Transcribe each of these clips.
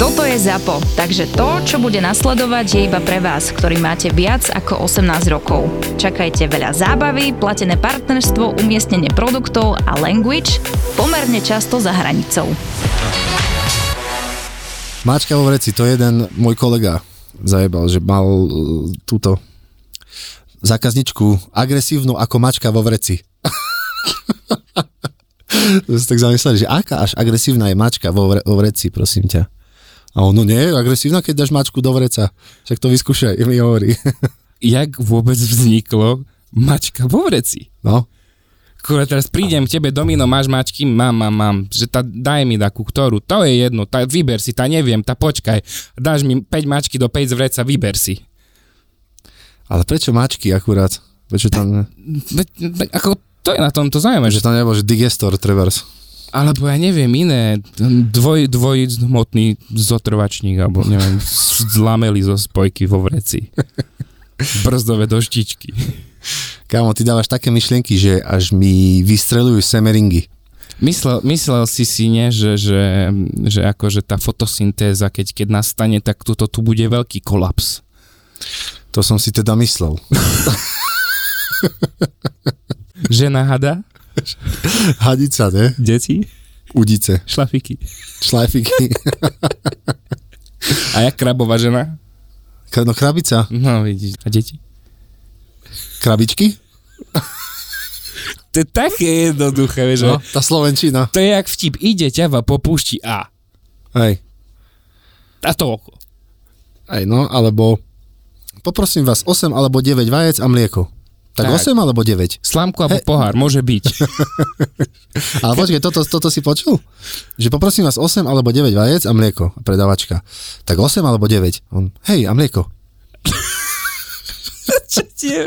Toto je ZAPO, takže to, čo bude nasledovať, je iba pre vás, ktorý máte viac ako 18 rokov. Čakajte veľa zábavy, platené partnerstvo, umiestnenie produktov a language pomerne často za hranicou. Mačka vo vreci, to jeden môj kolega zajebal, že mal uh, túto zákazničku agresívnu ako mačka vo vreci. to si tak zamysleli, že aká až agresívna je mačka vo, vre, vo vreci, prosím ťa. A ono nie je agresívna, keď dáš mačku do vreca. Však to vyskúšaj, mi hovorí. Jak vôbec vzniklo mačka vo vreci? No, Kure, teraz prídem k tebe, Domino, máš mačky? Mám, mám, mám. Že tá, daj mi takú, ktorú? To je jedno, tá, vyber si, tá neviem, tá počkaj. Dáš mi 5 mačky do 5 z vreca, vyber si. ale prečo mačky akurát? Prečo tam, ako, to je na tomto zaujímavé, že tam nebol, že digestor, trebárs. Alebo ja neviem, iné, dvoj, dvojhmotný zotrvačník, alebo neviem, zlameli zo spojky vo vreci. Brzdové doštičky. Kámo, ty dávaš také myšlienky, že až mi vystrelujú semeringy. Myslel, myslel si si, nie, že, že, že akože tá fotosyntéza, keď, keď nastane, tak tuto tu bude veľký kolaps. To som si teda myslel. Žena hada, Hadica, ne? deti, Udice, šlafiky. šlajfiky. A jak krabová žena? No krabica. No vidíš, a deti? Krabičky? To je také jednoduché, vieš, no. tá Slovenčina. to je jak vtip, ide ťava po púšti A. Hej. A to oko. Hej, no, alebo poprosím vás 8 alebo 9 vajec a mlieko. Tak, Tak. 8 alebo 9. Slámku alebo He- pohár, môže byť. Ale počkej, toto, toto si počul? Že poprosím vás 8 alebo 9 vajec a mlieko. A Predávačka. Tak 8 alebo 9. On, hej, a mlieko. Čo tie?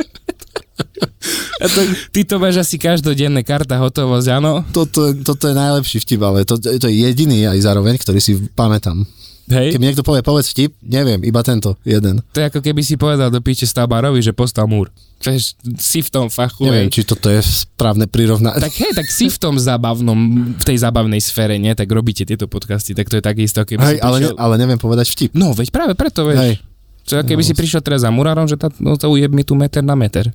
A to, ty to máš asi každodenné karta hotovosť, áno? Toto, toto je najlepší vtip, ale to, to je jediný aj zároveň, ktorý si pamätám. Hej? Keď mi niekto povie, povedz vtip, neviem, iba tento, jeden. To je ako keby si povedal do píče stavbárovi, že postal múr. Vieš, si v tom fachu. Neviem, hej. či toto je správne prirovnanie. Tak hej, tak si v tom zábavnom, v tej zábavnej sfére, nie? Tak robíte tieto podcasty, tak to je takisto, keby Hej, si ale, ne, prišiel... ale neviem povedať vtip. No, veď práve preto, vieš. Hej. To je, keby si prišiel teraz za murárom, že tá, no, to ujeb mi tu meter na meter.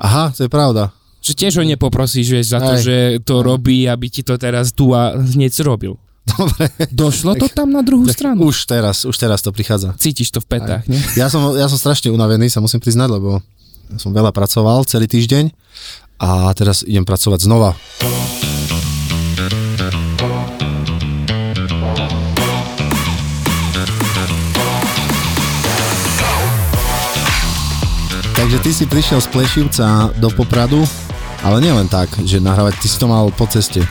Aha, to je pravda. Že tiež ho nepoprosíš, vieš, za to, Hej. že to robí, aby ti to teraz tu a hneď zrobil. Dobre. Došlo to tam na druhú stranu. Už teraz, už teraz to prichádza. Cítiš to v petách, nie? Ja som, ja som strašne unavený, sa musím priznať, lebo som veľa pracoval celý týždeň a teraz idem pracovať znova. Takže ty si prišiel z Plešivca do Popradu, ale nielen tak, že nahrávať, ty si to mal po ceste.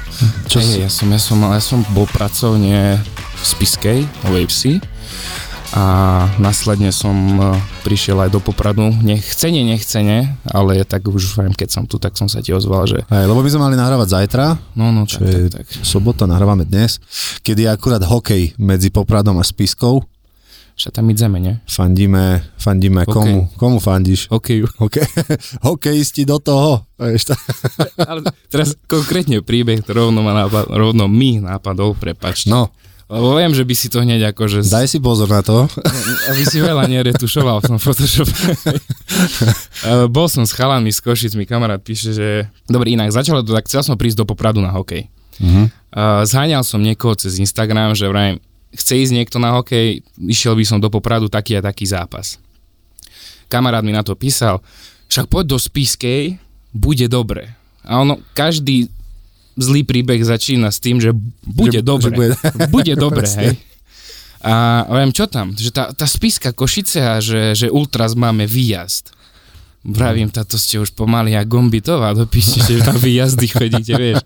Čo si? Hej, ja som, ja som, ja som bol pracovne v Spiskej, Wavesy a následne som e, prišiel aj do Popradu, nechcene, nechcene, ale tak už viem, keď som tu, tak som sa ti ozval, že Hej, lebo my sme mali nahrávať zajtra, no, no, čo tak, je tak, tak. sobota, nahrávame dnes, kedy je akurát hokej medzi Popradom a Spiskou. Však tam ideme, nie? Fandíme, fandíme Hokej. komu, komu fandíš? Hokeju. Hokej, hokejisti do toho. Ale teraz konkrétne príbeh, to rovno, ma nápad, rovno mi nápadol, prepač. no, Lebo viem, že by si to hneď akože... daj si pozor na to. Aby si veľa neretušoval v tom Photoshop. Eh, Bol som s chalami z Košic, mi kamarát píše, že... Dobre, inak začalo to tak, chcel som prísť do Popradu na hokej. Mhm. Uh, zháňal som niekoho cez Instagram, že vrajím, chce ísť niekto na hokej, išiel by som do Popradu taký a taký zápas. Kamarát mi na to písal, však poď do Spiskej, bude dobre. A ono, každý zlý príbeh začína s tým, že bude Že- dobre. že bude- Bude, dobre, hej. A viem, čo tam? Že tá, tá spiska Košice a že, že ultras máme výjazd. Vravím, táto ste už pomaly a gombitová, dopíšte, že tam výjazdy chodíte, vieš.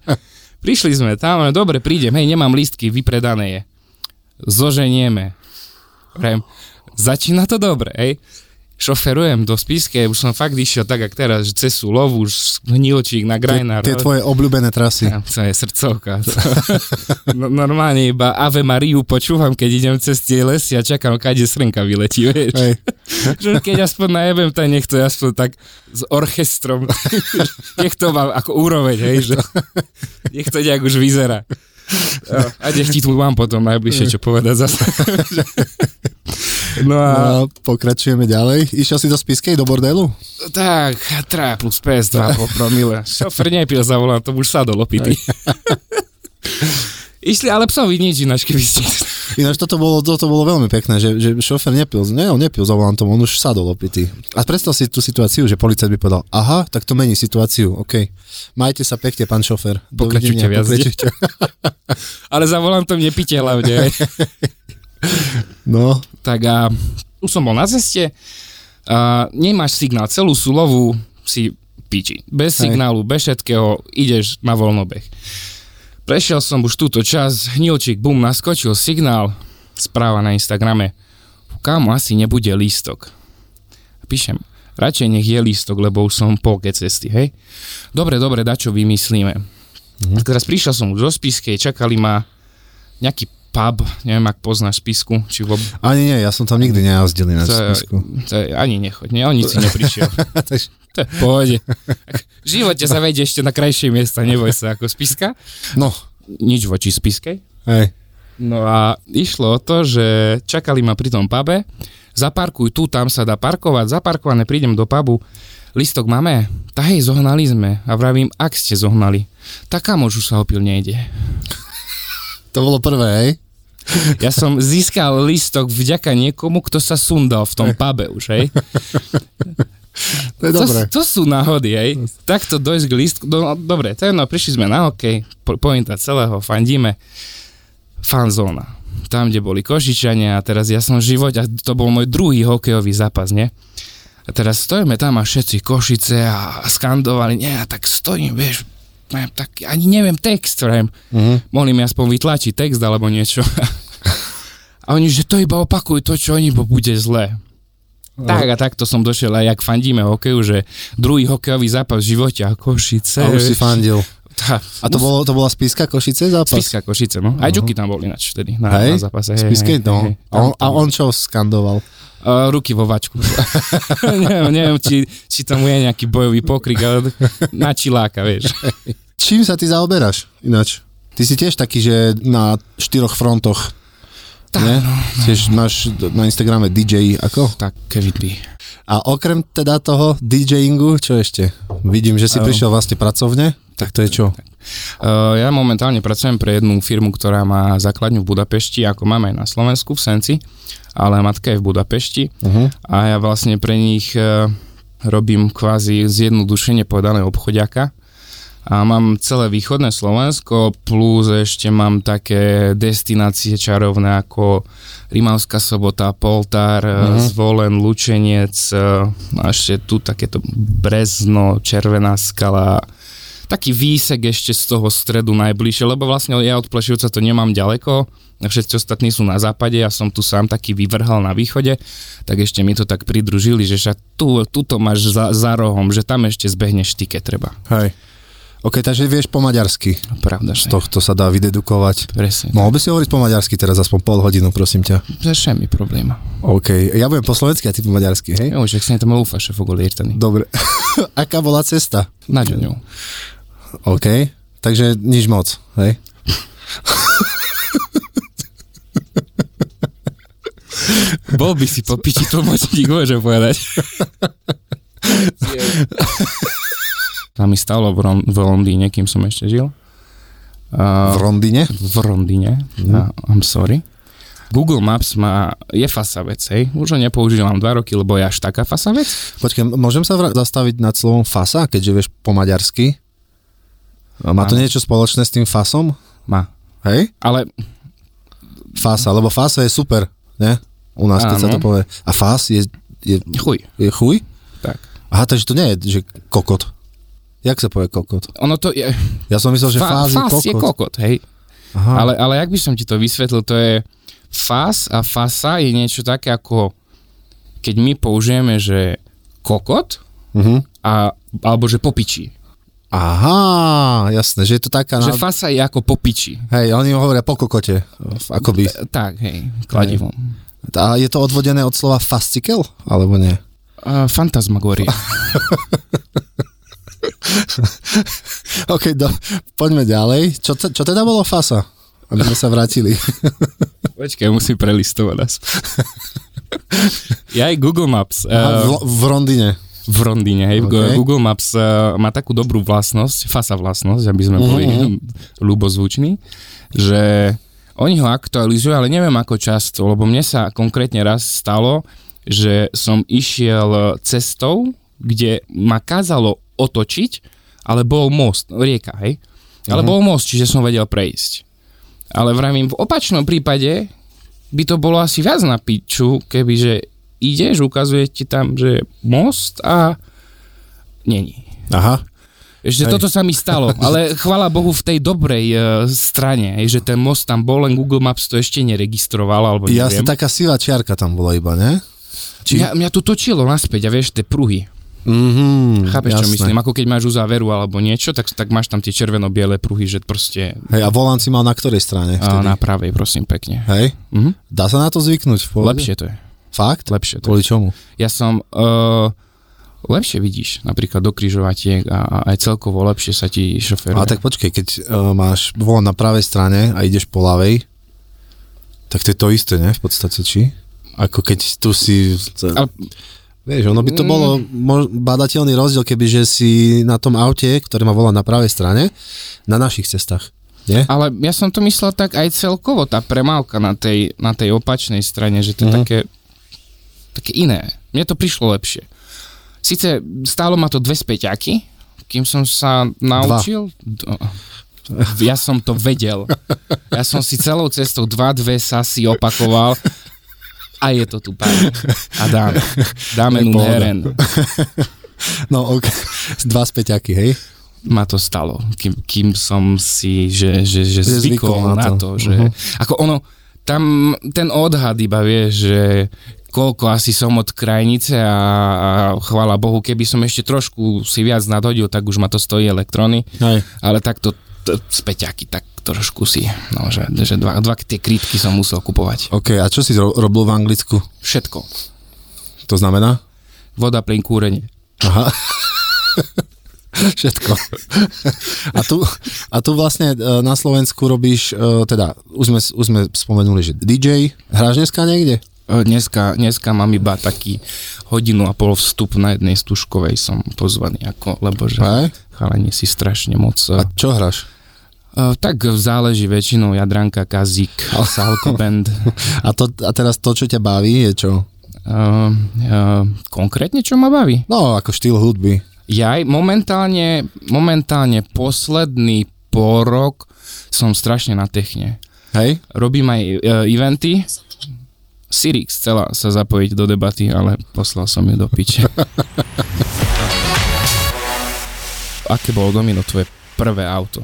Prišli sme tam, ale dobre, prídem, hej, nemám lístky, vypredané je. Zoženieme. Vravím, začína to dobre, hej. šoferujem do Spiske, už som fakt išiel tak, jak teraz, že cez Súlovu, už Hnilčík na Grajnár. Tie tvoje obľúbené trasy. Ja, to je srdcovka. To, no, normálne iba Ave Mariu počúvam, keď idem cez tie lesy a čakám, kade srnka vyletí, vieš. Hej. Že keď aspoň najebem, tak nech to aspoň tak s orchestrom. nech to má ako úroveň, hej, že nech to nejak už vyzerá. A nech ti tu mám potom najbližšie čo povedať zase. no a No, pokračujeme ďalej. Išiel si do Spiskej, do bordelu? tak, 3 plus PS, 2 po promile. Šofer nepil za volantom, už sadol opitý. Išli, ale psovi nič ináč, keby ste... Ináč toto bolo, toto bolo veľmi pekné, že, že šofer nepil, nie, on nepil za volantom, on už sadol opitý. A predstav si tú situáciu, že policajt by povedal, aha, tak to mení situáciu, OK. Majte sa pekne, pán šofer. Pokračujte v jazde. Ale za volantom nepite hlavne. No, tak a tu som bol na ceste, a nemáš signál, celú Sulovu si piči. Bez Hej. signálu, bez všetkého, ideš na voľnobeh. Prešiel som už túto čas, hnilčík, bum, naskočil signál, správa na Instagrame. Kámo, asi nebude lístok. Píšem, radšej nech je lístok, lebo už som polke cesty, hej? Dobre, dobre, dačo vymyslíme. Mhm. Tak teraz prišiel som už do Spiskej, čakali ma nejaký pub, neviem, ak poznáš Spisku, či vôbec ani nie, ja som tam nikdy nejazdil na Spisku. to ani nechoď, nie, o nič si neprišiel. To je v pohode. V živote sa vejde ešte na krajšie miesta, neboj sa, ako spiska. no, Nič voči spiskej. hej. No a išlo o to, že čakali ma pri tom pube, zaparkuj tu, tam sa dá parkovať, zaparkované, prídem do pubu, listok máme? Tak hej, zohnali sme. A vravím, ak ste zohnali, tak kam už sa opil nejde. To bolo prvé, hej? Ja som získal listok vďaka niekomu, kto sa sundal v tom pube už, hej. To je to, dobré. to sú náhody, hej. Takto dojsť k listku. No, dobre, to je no, prišli sme na hokej, po, pointa celého, fandíme. Fanzóna. Tam, kde boli Košičania a teraz ja som v živote, a to bol môj druhý hokejový zápas, nie? A teraz stojíme tam a všetci Košice a skandovali, nie, a tak stojím, vieš, tak ani neviem text, vrem. Mhm. Mohli mi aspoň vytlačiť text alebo niečo. a oni, že to iba opakuj to, čo oni, bo bude zle. Tak a takto som došiel aj jak fandíme hokeju, že druhý hokejový zápas v živote a Košice. A už si fandil. Tá, A to, bolo, to bola Spiska Košice zápas? Spiska Košice, no. Aj Čuky tam boli ináč vtedy na, Hej? na zápase. Hej, Spiske, hej, no. hej, A on, a on čo skandoval? Uh, ruky vo vačku. neviem, neviem či, či tam je nejaký bojový pokrik, ale na čiláka, vieš. Čím sa ty zaoberáš ináč? Ty si tiež taký, že na štyroch frontoch, Tak, nie? no. Tiež máš na Instagrame DJ ako? Tak, Kevin B. A okrem teda toho DJingu, čo ešte? Vidím, že si Áno. prišiel vlastne pracovne. Tak to je čo? Uh, ja momentálne pracujem pre jednu firmu, ktorá má základňu v Budapešti, ako máme aj na Slovensku v Senci, ale matka je v Budapešti Uh-huh. a ja vlastne pre nich uh, robím kvázi zjednodušenie povedané obchodiaka a mám celé východné Slovensko plus ešte mám také destinácie čarovné ako Rimavská sobota, Poltár, uh-huh. Zvolen, Lučenec uh, a ešte tu takéto Brezno, Červená skala taký výsek ešte z toho stredu najbližšie, lebo vlastne ja od Plešivca to nemám ďaleko, všetci ostatní sú na západe, ja som tu sám taký vyvrhal na východe, tak ešte mi to tak pridružili, že však tu, tu to máš za, za rohom, že tam ešte zbehneš ty, keď treba. Hej. OK, takže vieš po maďarsky. Pravda, Z že? tohto sa dá vydedukovať. Presne. Mohol by si hovoriť po maďarsky teraz aspoň pol hodinu, prosím ťa. Zase mi problém. OK, ja budem po slovensky a ty po maďarsky, hej? Jo, že sa v ogóle irtaný. Dobre. Aká bola cesta? Na ňu. OK, takže nič moc, hej? Bol by si po piči tlmočník, môžem povedať. Tam mi stalo v, Ron- v Londýne, kým som ešte žil. Uh, V Rondine? v Rondine, uh, I'm sorry. Google Maps má, je fasa vec, hej. Už ho nepoužívam dva roky, lebo je až taká fasa vec. Počkaj, môžem sa vra- zastaviť nad slovom fasa, keďže vieš po maďarsky? Má to Áno. niečo spoločné s tým fasom? Má. Hej? Ale Fasa, lebo fasa je super, ne? U nás, keď Áno. sa to povie. A fás je, je, chuj, je chuj? tak. Aha, takže to nie je, že kokot. Jak sa povie kokot? Ono to je, Ja som myslel, že fa- fáz, fás je je kokot. kokot, hej. Aha. Ale, ale jak by som ti to vysvetlil, to je fás a fasa je niečo také ako keď my použijeme, že kokot Mhm. a, alebo že popiči. Aha, jasné, že je to taká... Že fasa je ako popiči. Hej, oni hovoria po kokote, akoby. Tak, hej, kladivom. A je to odvodené od slova fascikel, alebo nie? Uh, fantasmagoria. OK, do, poďme ďalej. Čo, te- čo teda bolo fasa? Aby sme sa vrátili. Počkaj, musím prelistovať nás. ja aj Google Maps. A Uh, v, v Rondine. v Rondíne, hej. OK. Okay. Google Maps uh, má takú dobrú vlastnosť, fasa vlastnosť, aby sme boli Mhm. ľubozvuční, že oni ho aktualizujú, ale neviem ako často, lebo mne sa konkrétne raz stalo, že som išiel cestou, kde ma kázalo otočiť, ale bol most, rieka, hej. Ale Mhm. bol most, čiže som vedel prejsť. Ale vravím, v opačnom prípade by to bolo asi viac na piču, kebyže ideš, ukazuje ti tam, že most a není. Aha. Ešte Hej. toto sa mi stalo, ale chvala Bohu v tej dobrej uh, strane, že ten most tam bol, len Google Maps to ešte neregistroval, alebo Jasne, neviem. taká sivá čiarka tam bola iba, ne? Či... Mňa, mňa to točilo naspäť a vieš, tie pruhy. Mhm, Chápeš, čo jasné. myslím? Ako keď máš uzáveru alebo niečo, tak, tak máš tam tie červeno-biele pruhy, že proste Hej, a volant si mal na ktorej strane? a, Vtedy? na pravej, prosím, pekne. Hej? Mhm. Dá sa na to zvyknúť? V pohode? Lepšie to je. Fakt? Lepšie to. Kvôli čomu? Ja som... Uh, lepšie vidíš, napríklad do križovatiek a, a aj celkovo lepšie sa ti šoferuje. Ale tak počkej, keď uh, máš volant na pravej strane a ideš po ľavej, tak to je to isté, ne? V podstate, či? Ako keď tu si... Ale- Vieš, ono by to Mm. bolo mož, badateľný rozdiel, keby že si na tom aute, ktoré má volant na pravej strane, na našich cestách. Nie? Ale ja som to myslel tak aj celkovo, tá premávka na tej, na tej opačnej strane, že to je Mhm. také, také iné. Mne to prišlo lepšie. Sice stálo ma to dve späťaky, kým som sa naučil. D- Ja som to vedel. Ja som si celou cestou dva, dve sasy opakoval a je to tu pán. A dáme. Dáme Tak nu pohoda. heren. No ok, dva späťaky, hej? ma to stalo, kým, kým som si, že, že, že zvykol na na to. to, že Mhm. ako ono, tam ten odhad iba vie, že koľko asi som od krajnice a, a chvála Bohu, keby som ešte trošku si viac nadhodil, tak už ma to stojí elektrony, Hej. ale takto t- späťaky, tak trošku si, no, že, že dva, dva tie krytky som musel kupovať. OK, a čo si ro- robil v Anglicku? Všetko. To znamená? Voda, plyn, kúrenie. Aha. Všetko. A tu, a tu vlastne e, na Slovensku robíš, e, teda už sme, už sme spomenuli, že DJ, hráš dneska niekde? E, Dneska, dneska mám iba taký hodinu a pol vstup na jednej stužkovej som pozvaný, ako, lebo že Hej. chalani si strašne moc. A A, čo hráš? tak záleží väčšinou Jadranka, Kazík, Salko Band. A, to, a teraz to, čo ťa baví, je čo? Uh, uh, konkrétne čo ma baví? No, ako štýl hudby. Ja aj momentálne, momentálne posledný pol rok som strašne na techne. Hej? Robím aj uh, eventy. Sirix chcela sa zapojiť do debaty, ale poslal som ju do piče. Aké bolo Domino tvoje prvé auto?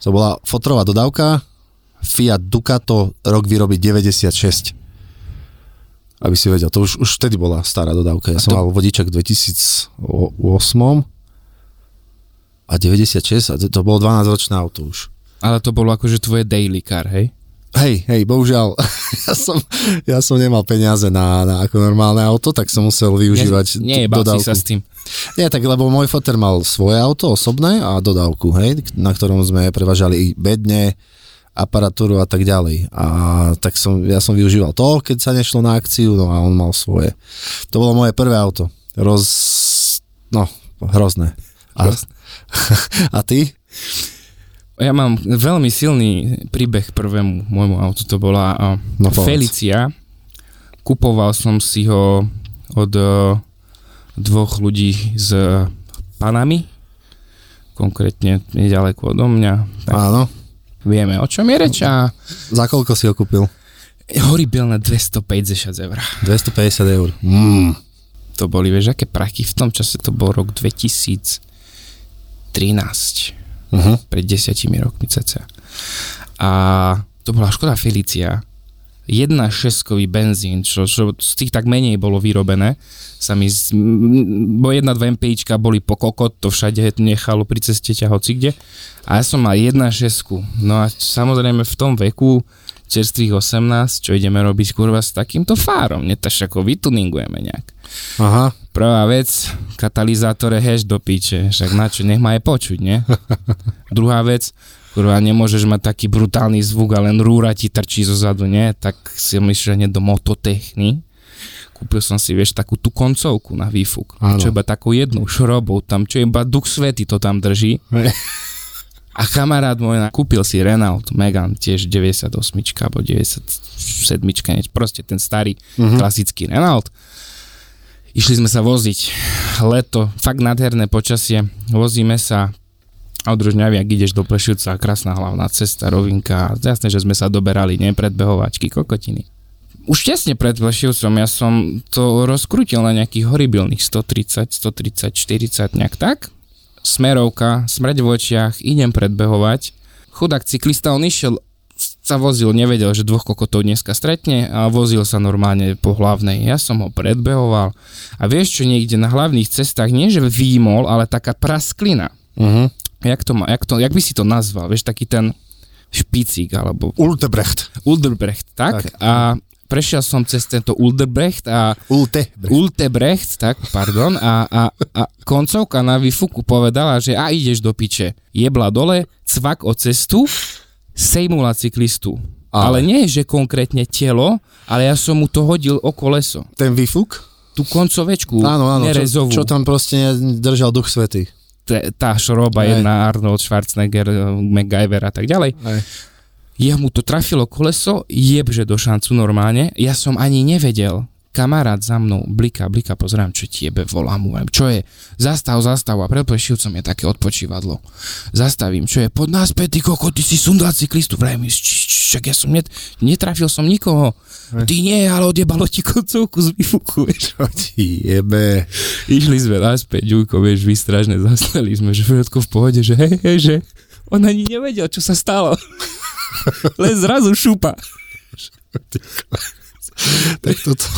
To bola fotrová dodávka, Fiat Ducato, rok vyrobiť 96. Aby si vedel, to už, už vtedy bola stará dodávka. Ja som to- mal vodičak v 2008 a 96 a to, to bolo 12-ročné auto už. Ale to bolo akože tvoje daily car, hej? Hej, hej, bohužiaľ, ja som, ja som nemal peniaze na, na ako normálne auto, tak som musel využívať Nie, si dodávku. sa s tým. Nie, tak lebo môj foter mal svoje auto osobné a dodávku, hej, na ktorom sme prevažali bedne, aparatúru a tak ďalej. A tak som, ja som využíval to, keď sa nešlo na akciu, no a on mal svoje. To bolo moje prvé auto. Roz... No, hrozné. A, a ty? Ja mám veľmi silný príbeh prvému môjmu autu. To bola uh, No, povedz. Felicia. Kupoval som si ho od uh, dvoch ľudí z Panami. Konkrétne nedaleko odo mňa. Tak Áno. vieme, o čom je reč a Za koľko si ho kúpil? horibil na 250 eur. 250 eur. Mm. To boli, vieš, aké prachy. V tom čase to bol rok 2013. Uh-huh. pred desiatimi rokmi cca. A to bola Škoda Felicia. 1,6 benzín, čo, čo z tých tak menej bolo vyrobené, sa mi, z, bo jedna, dve MPIčka boli po kokot, to všade nechalo pri ceste ťa hoci kde. A ja som mal 1,6. No a samozrejme v tom veku, čerstvých 18, čo ideme robiť kurva s takýmto fárom, netaž ako vytuningujeme nejak. Aha. Prvá vec, katalizátore hash do piče, však na čo, nech ma aj počuť, nie? Druhá vec, kurva, nemôžeš mať taký brutálny zvuk a len rúra ti trčí zo zadu, nie? Tak si myslíš, že nie do mototechny. Kúpil som si, vieš, takú tú koncovku na výfuk. Áno. Čo iba takú jednu šrobou, tam čo iba duch svety to tam drží. A kamarát môj kúpil si Renault Megane, tiež 98 alebo 97, niečo, proste ten starý Mhm. klasický Renault. Išli sme sa voziť, leto, fakt nádherné počasie, vozíme sa a od Ružňavy, ak ideš do Plešivca, krásna hlavná cesta, rovinka, jasné, že sme sa doberali, nie, predbehovačky, kokotiny. Už tesne pred Plešivcom ja som to rozkrútil na nejakých horibilných 130, 130, 40, nejak tak. Smerovka, smrť v očiach, idem predbehovať. Chudák cyklista, on išiel, sa vozil, nevedel, že dvoch kokotov dneska stretne a vozil sa normálne po hlavnej. Ja som ho predbehoval a vieš čo, niekde na hlavných cestách, nie že výmol, ale taká prasklina. Uh-huh. Jak, to má, jak, to, jak by si to nazval, vieš, taký ten špicík alebo Ultebrecht. Ulderbrecht, tak? Tak. A prešiel som cez tento Ulderbrecht a Ultebrecht. Ultebrecht, tak, pardon, a, a, a koncovka na výfuku povedala, že a ideš do piče. Jebla dole, cvak o cestu, sejmula cyklistu. Ale, Ale. nie, že konkrétne telo, ale ja som mu to hodil o koleso. Ten výfuk? Tú koncovečku, Áno, áno. Čo, nerezovú. čo tam proste držal duch svety. T- tá šroba jedna, Arnold Schwarzenegger, MacGyver a tak ďalej. Hej. Ja mu to trafilo koleso, jebže do šancu normálne. Ja som ani nevedel. Kamarát za mnou blika, blika, pozerám, čo ti jebe, volám mu, čo je? Zastav, zastav a pred plešivcom je také odpočívadlo. Zastavím, čo je? Pod nás, ty koko, ty si sundal cyklistu. Vrajím, čak ja som net, netrafil som nikoho. Ty nie, ale odjebalo ti koncovku z výfuku, vieš. Čo ti jebe? Išli sme naspäť, Ďujko, vieš, vystražne zastali sme, že všetko v pohode, že hej, hej, že on ani nevedel, čo sa stalo. Len zrazu šupa. Tak toto,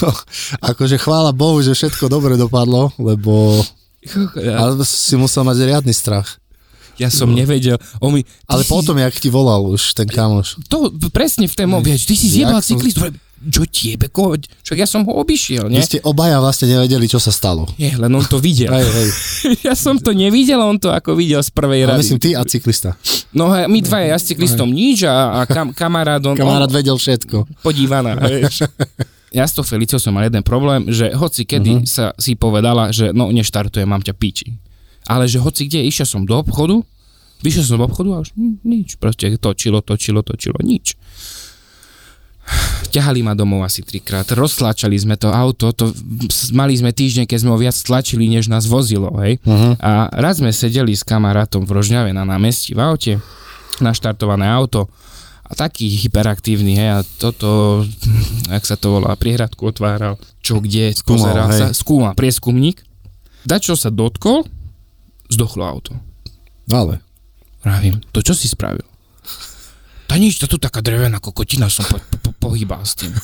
akože chvála Bohu, že všetko dobre dopadlo, lebo ale si musel mať riadny strach. ja som nevedel. On mi, Ale si- potom, jak ti volal už ten kamoš. To presne v tému, vieš, ty si zjebal som- čo tiebe, ko, však ja som ho obišiel, Vy nie? ste obaja vlastne nevedeli, čo sa stalo. Nie, len on to videl. Hej, hej. ja som to nevidel, on to ako videl z prvej rady. myslím ty a cyklista. No hej, my dvaja, ja s cyklistom nič a, a kam, kamarát, on, Kamarát on vedel všetko. podívaná, vieš. Ja s tou Feliciou som mal jeden problém, že hoci kedy Mhm. sa si povedala, že no neštartujem, mám ťa píči. Ale že hoci kde, išiel som do obchodu, vyšiel som do obchodu a už nič, proste točilo, točilo, točilo, nič. Ťahali ma domov asi trikrát, roztlačali sme to auto, to, mali sme týždeň, keď sme ho viac tlačili, než nás vozilo, hej. Uh-huh. A raz sme sedeli s kamarátom v Rožňave na námestí v aute, naštartované auto a taký hyperaktívny, hej, a toto, jak sa to volá, priehradku otváral, čo kde, Skúmal, pozeral hej. sa, skúmal, prieskumník, dačo sa dotkol, zdochlo auto. Ale. Pravím, to čo si spravil? Tá nič, to tu taká drevená kokotina som po, po, pohýbal s tým.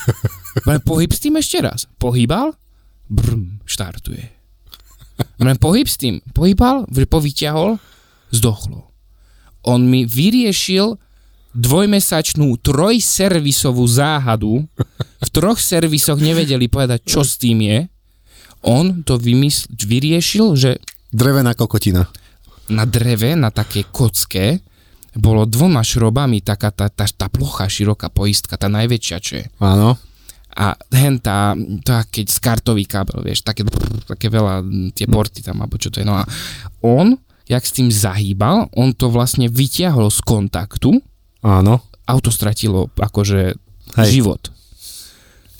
Len pohyb s tým ešte raz. Pohýbal, brm, štartuje. Len pohyb s tým, pohýbal, povyťahol, zdochlo. On mi vyriešil dvojmesačnú trojservisovú záhadu. V troch servisoch nevedeli povedať, čo s tým je. On to vymysl- vyriešil, že Drevená kokotina. na dreve, na také kocke, bolo dvoma šrobami taká tá, tá, tá plocha, široká poistka, tá najväčšia, čo je. Áno. A hen tá, tá keď skartový kábel, vieš, také, také veľa, tie porty tam, alebo čo to je. No a on, jak s tým zahýbal, on to vlastne vytiahol z kontaktu, Áno. auto stratilo akože Hej. život.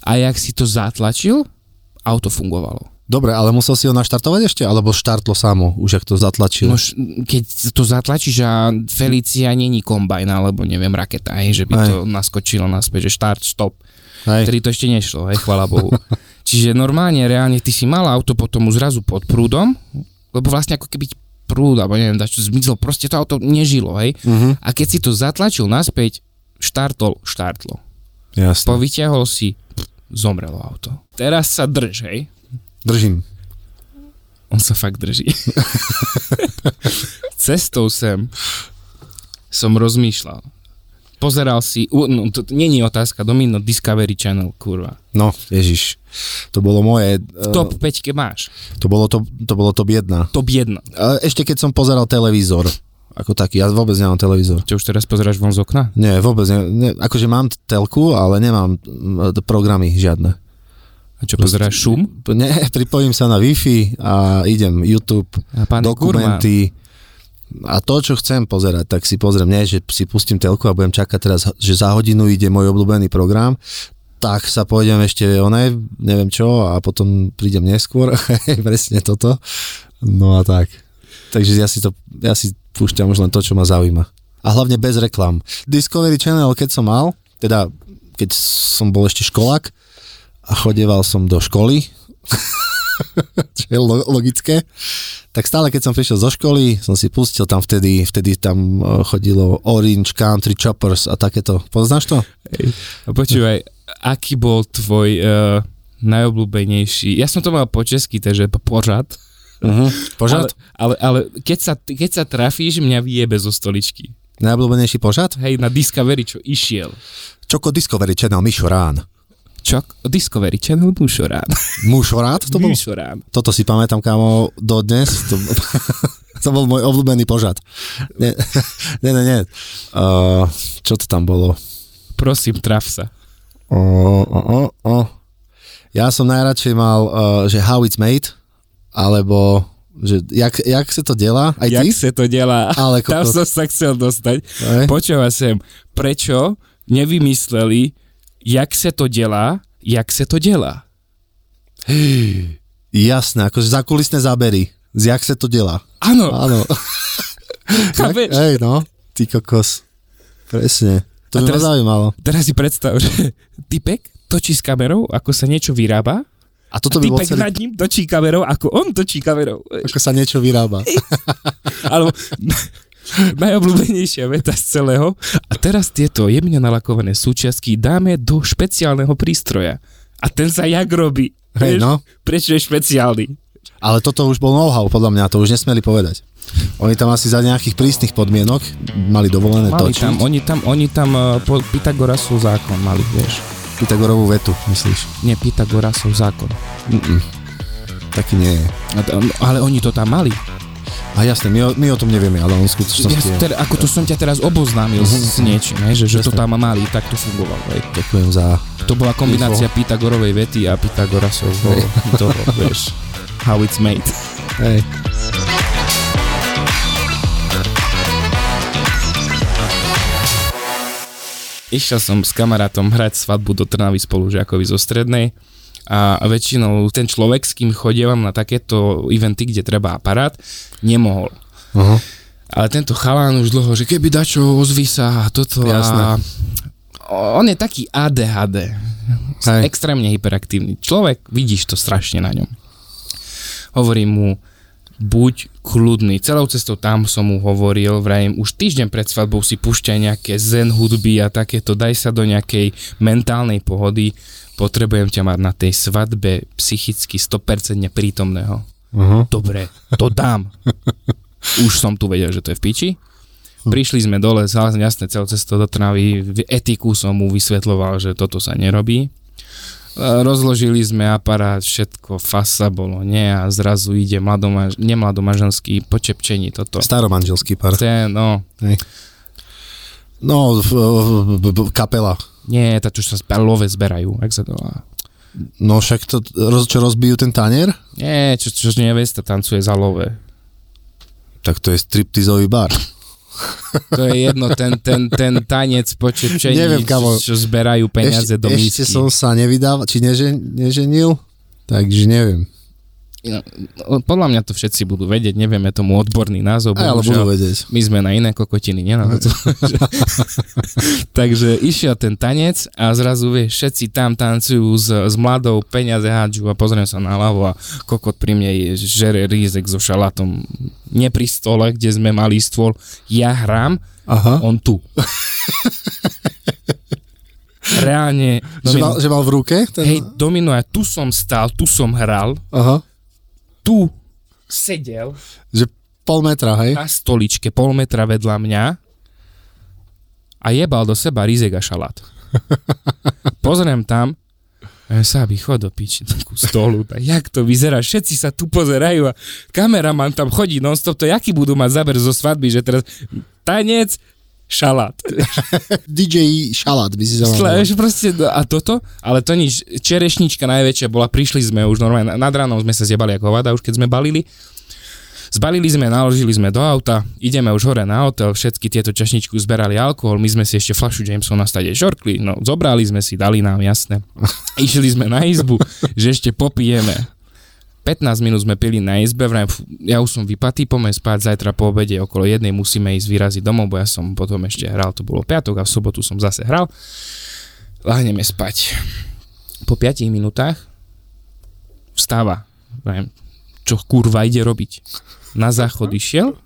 A jak si to zatlačil, auto fungovalo. Dobre, ale musel si ho naštartovať ešte? Alebo štartlo samo, už ak to zatlačil? No, keď to zatlačíš a Felicia není kombajn, alebo neviem, raketa, hej, že by Hej. to naskočilo naspäť, že štart, stop. Hej. Vtedy to ešte nešlo, hej, chvala Bohu. Čiže normálne, reálne, ty si mal auto potom zrazu pod prúdom, lebo vlastne ako keby prúd, alebo neviem, čo zmizlo, proste to auto nežilo, hej. Uh-huh. A keď si to zatlačil naspäť, štartol, štartlo. Jasne. Povyťahol si, pff, zomrelo auto. Teraz sa drž, hej. Držím. On sa fakt drží. Cestou sem som rozmýšľal. Pozeral si, no, to, není otázka, Domino Discovery Channel, kurva. No, ježiš. To bolo moje... V top 5 máš. To bolo to, to bolo top 1. Top 1. Ešte keď som pozeral televízor, ako taký, ja vôbec nemám televízor. Čo už teraz pozeráš von z okna? Nie, vôbec ne, ne akože mám telku, ale nemám programy žiadne. A čo pozeráš šum? Ne, pripojím sa na Wi-Fi a idem YouTube, A pán dokumenty a to, čo chcem pozerať, tak si pozriem, nie, že si pustím telku a budem čakať teraz, že za hodinu ide môj obľúbený program, tak sa pôjdem ešte oné, neviem čo, a potom prídem neskôr, presne toto. No a tak. Takže ja si to, ja si púšťam už len to, čo ma zaujíma. A hlavne bez reklam. Discovery Channel, keď som mal, teda keď som bol ešte školák a chodieval som do školy, čo je lo- logické, tak stále keď som prišiel zo školy, som si pustil tam vtedy, vtedy tam eh, chodilo Orange Country Choppers a takéto. Poznáš to? Hej. A počúvaj, aký bol tvoj uh, najobľúbenejší, ja som to mal po česky, takže pořad, Uh-huh. Požad? ale, ale, ale keď, sa, keď sa trafíš, mňa vyjebe zo stoličky. Najobľúbenejší požad? Hej, na Discovery, čo išiel. Čoko Discovery Channel Čok, Discovery Channel Mušorán. Mušorát to bol? Mušorán. Toto si pamätám, kámo, dodnes. To, to bol môj obľúbený požad. Nie, nie, nie. nie. Uh, čo to tam bolo? Prosím, traf sa. O, o, o, o. Ja som najradšej mal, uh, že How It's Made, alebo že jak, jak sa to delá? Aj Jak ty? sa to delá? Ale Tam som sa chcel dostať. Počúva sem, prečo nevymysleli, jak sa to delá, jak sa to delá? Jasné, akože zákulisné zábery. Z jak sa to delá. Áno, Áno. chápeš? Hej, no. Ty kokos. Presne. To A by ma teraz- zaujímalo. Teraz si predstav, že typek točí s kamerou, ako sa niečo vyrába A a toto by bol typek celý... nad ním točí kamerou, ako on točí kamerou. Ako sa niečo vyrába. Alebo najobľúbenejšia veta z celého. A teraz tieto jemne nalakované súčiastky dáme do špeciálneho prístroja. A ten sa jak robí. Vieš, no. Prečo je špeciálny? Ale toto už bol know-how, podľa mňa, to už nesmeli povedať. Oni tam asi za nejakých prísnych podmienok mali dovolené Mali točiť. tam, oni tam, oni tam uh, po Pythagorasov zákon mali, vieš. Pythagorovú vetu, myslíš? Nie, Pythagorasov zákon. Mm-mm. Taký nie je. Ale oni to tam mali. A jasné, my o, my o tom nevieme, ale on v Ja, teda, ako to som ťa teraz oboznámil Mhm. s, s niečím, že, že to tam mali, tak to fungovalo. Hej. Ďakujem za... To bola kombinácia Pythagorovej vety a Pythagorasovho toho, vieš. How it's made. Hej. Išiel som s kamarátom hrať svadbu do Trnavy spolužiakovi zo strednej a väčšinou ten človek, s kým chodievam na takéto eventy, kde treba aparát, nemohol. Uh-huh. Ale tento chalán už dlho, že keby dačo, ozví sa a toto Jasné. a on je taký ADHD, Hej. extrémne hyperaktívny človek, vidíš to strašne na ňom. Hovorím mu, buď kľudný. Celou cestou tam som mu hovoril, vrajím, už týždeň pred svadbou si púšťaj nejaké zen hudby a takéto, daj sa do nejakej mentálnej pohody, potrebujem ťa mať na tej svadbe psychicky 100% prítomného. Uh-huh. Dobre, to dám. Už som tu vedel, že to je v piči. Prišli sme dole, jasne celú cestu do Trnavy, v etiku som mu vysvetloval, že toto sa nerobí. Rozložili sme aparát, všetko, fasa bolo, nie a zrazu ide mladomaž, nemladomaženský počepčení toto. Staromanželský pár. Ten, no, No, v, v, v, kapela. nie, tá čo sa love zberajú, jak sa to volá. No však to, roz, čo rozbijú ten tanier, Nie, čo, čo nevesta tancuje za love. tak to je striptizový bar. To je jedno, ten, ten, ten tanec počepčení, Neviem, kamo. čo, čo zberajú peniaze ešte, do ešte misky. som sa nevydával, či nežen, neženil, takže neviem. Podľa mňa to všetci budú vedieť, nevieme tomu odborný názov. Ale budú vedieť. My sme na iné kokotiny, nie na toto. Takže išiel ten tanec a zrazu, vieš, všetci tam tancujú s, s mladou, peniaze hádžu a pozriem sa na hlavu a kokot pri mne je, žere rízek so šalátom. Nie pri stole, kde sme mali stôl. Ja hrám, Aha. on tu. reálne... Že mal, Domino, že mal v ruke? Ten... hej, Domino, ja tu som stál, tu som hral, Aha. Tu sedel Že pol metra, hej? na stoličke pol metra vedľa mňa a jebal do seba rizek a šalát. Pozriem tam, a ja sa chod do piči ku stolu, tak jak to vyzerá, všetci sa tu pozerajú a kameraman tam chodí non-stop, to jaký budú mať záber zo svadby, že teraz tanec, šalát. DJ šalát by si zavolal. proste, no, a toto, ale to nič, čerešnička najväčšia bola, prišli sme už normálne, nad ránom sme sa zjebali ako vada, už keď sme balili, Zbalili sme, naložili sme do auta, ideme už hore na hotel, všetky tieto čašničku zberali alkohol, my sme si ešte flašu Jamesona stade žorkli, no zobrali sme si, dali nám, jasné. Išli sme na izbu, že ešte popijeme. 15 minút sme pili na izbe, vrajím, fú, ja už som vypatý, poďme spať, zajtra po obede okolo jednej musíme ísť vyraziť domov, bo ja som potom ešte hral, to bolo piatok a v sobotu som zase hral. Láhneme spať. Po 5 minútach vstáva. Vrajím, čo kurva ide robiť? Na záchod išiel,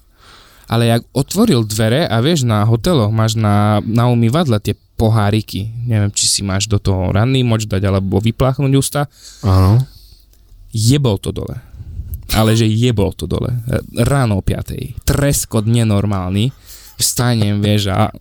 ale jak otvoril dvere a vieš, na hoteloch máš na, na umývadle tie poháriky, neviem, či si máš do toho ranný moč dať alebo vypláchnuť ústa, Áno. Jebol to dole. Ale že jebol to dole. Ráno o 5. Treskot nenormálny. Vstanem, vieš, a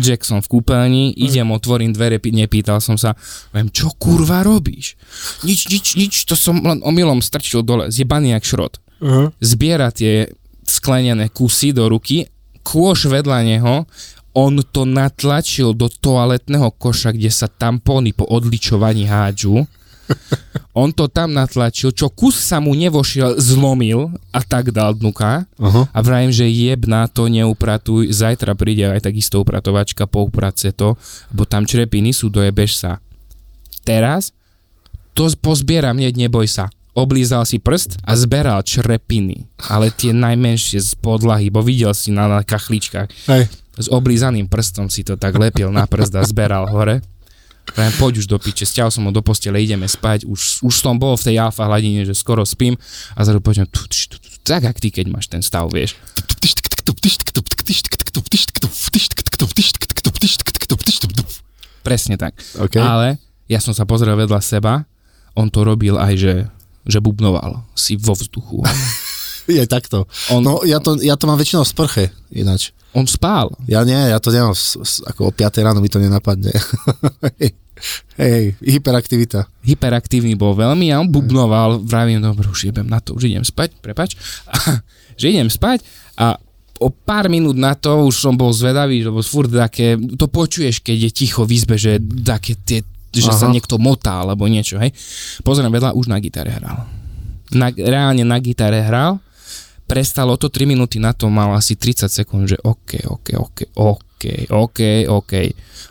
Jackson v kúpeľni, idem, otvorím dvere, pý- nepýtal som sa, viem, čo kurva robíš? Nič, nič, nič, to som len omylom strčil dole, zjebaný jak šrot. Uh-huh. Zbiera tie sklenené kusy do ruky, kôš vedľa neho, on to natlačil do toaletného koša, kde sa tampóny po odličovaní hádžu. On to tam natlačil, čo kus sa mu nevošiel, zlomil a tak dal dnuka. Aha. A vravím, že jebná to neupratuj, zajtra príde aj takisto upratovačka, pouprace to, bo tam črepiny sú, dojebeš sa. Teraz to pozbieram, hneď neboj sa. Oblízal si prst a zberal črepiny, ale tie najmenšie z podlahy, bo videl si na, na kachličkách. Hej. S oblízaným prstom si to tak lepil na prst a zberal hore. Prajem, poď už do piče, stiaľ som ho do postele, ideme spať, už, už som bol v tej alfa hladine, že skoro spím a zrazu poďme, tak jak ty, keď máš ten stav, vieš. Presne tak. OK. Ale ja som sa pozrel vedľa seba, on to robil aj, že, že bubnoval si vo vzduchu. Je takto. On, No, ja to, ja to mám väčšinou v sprche, ináč. on spál. Ja nie, ja to nemám, ako o 5 ráno mi to nenapadne. hej, hyperaktivita. hyperaktívny bol veľmi a on bubnoval, vravím, dobre, už jebem na to, už idem spať, prepač, a, že idem spať a o pár minút na to už som bol zvedavý, lebo furt také, to počuješ, keď je ticho v izbe, že také tie, že Aha. sa niekto motá alebo niečo, hej. Pozriem vedľa, už na gitare hral. Na, reálne na gitare hral, prestalo to 3 minúty na to, mal asi 30 sekúnd, že OK, OK, OK, OK, OK, OK.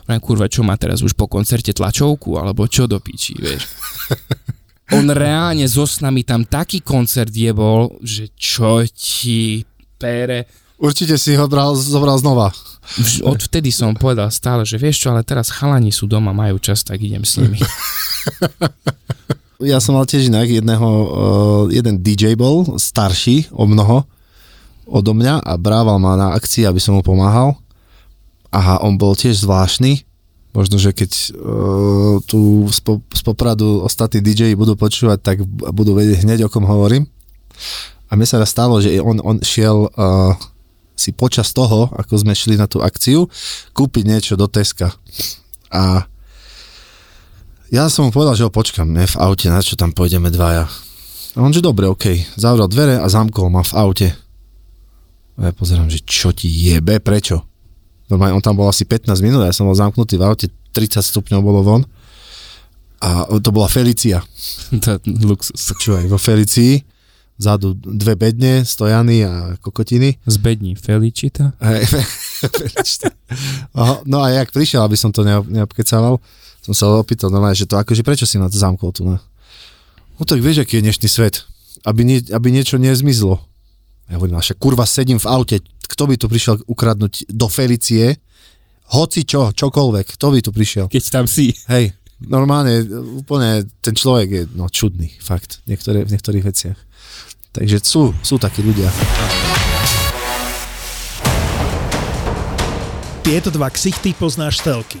Vrajím, kurva, čo má teraz už po koncerte tlačovku, alebo čo do piči, vieš. On reálne so s nami tam taký koncert jebol, že čo ti pere. Určite si ho bral, zobral znova. Vž- Odvtedy som povedal stále, že vieš čo, ale teraz chalani sú doma, majú čas, tak idem s nimi. Ja som mal tiež inak jedného, uh, jeden DJ bol, starší o mnoho odo mňa a brával ma na akcii, aby som mu pomáhal. A on bol tiež zvláštny. Možno, že keď uh, tu z, po, Popradu ostatní DJ budú počúvať, tak budú vedieť hneď, o kom hovorím. A mne sa raz stalo, že on, on šiel uh, si počas toho, ako sme šli na tú akciu, kúpiť niečo do Teska. A ja som mu povedal, že ho počkam, ne, v aute, na čo tam pôjdeme dvaja. A on, že dobre, okej. Zavrel dvere a zamkol ma v aute. A ja pozerám, že čo ti jebe, prečo? Normálne, on tam bol asi 15 minút, ja som bol zamknutý v aute, 30 stupňov bolo von. A to bola Felicia. to luxus. Počúvaj, vo Felicii, vzadu dve bedne, stojany a kokotiny. Zbední Felicita. Hej, Aha, no a jak prišiel, aby som to neobkecával, som sa opýtal normálne, že to akože prečo si ma to zamkol tu, ne? No tak vieš, aký je dnešný svet, aby, nie, aby niečo nezmizlo. Ja hovorím, však kurva sedím v aute, kto by tu prišiel ukradnúť do Felicie, hoci čo, čokoľvek, kto by tu prišiel. Keď tam si. Hej, normálne, úplne ten človek je no, čudný, fakt, niektoré, v niektorých veciach. Takže sú, sú takí ľudia. Tieto dva ksichty poznáš telky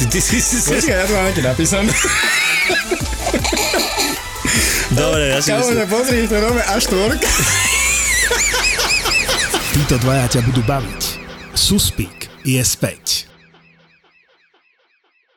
Ty, ty, ty, ty, ty. ja to mám nejaké napísané. Dobre, ja si myslím. pozri, to nové A4. títo dvaja ťa budú baviť. Suspík je späť.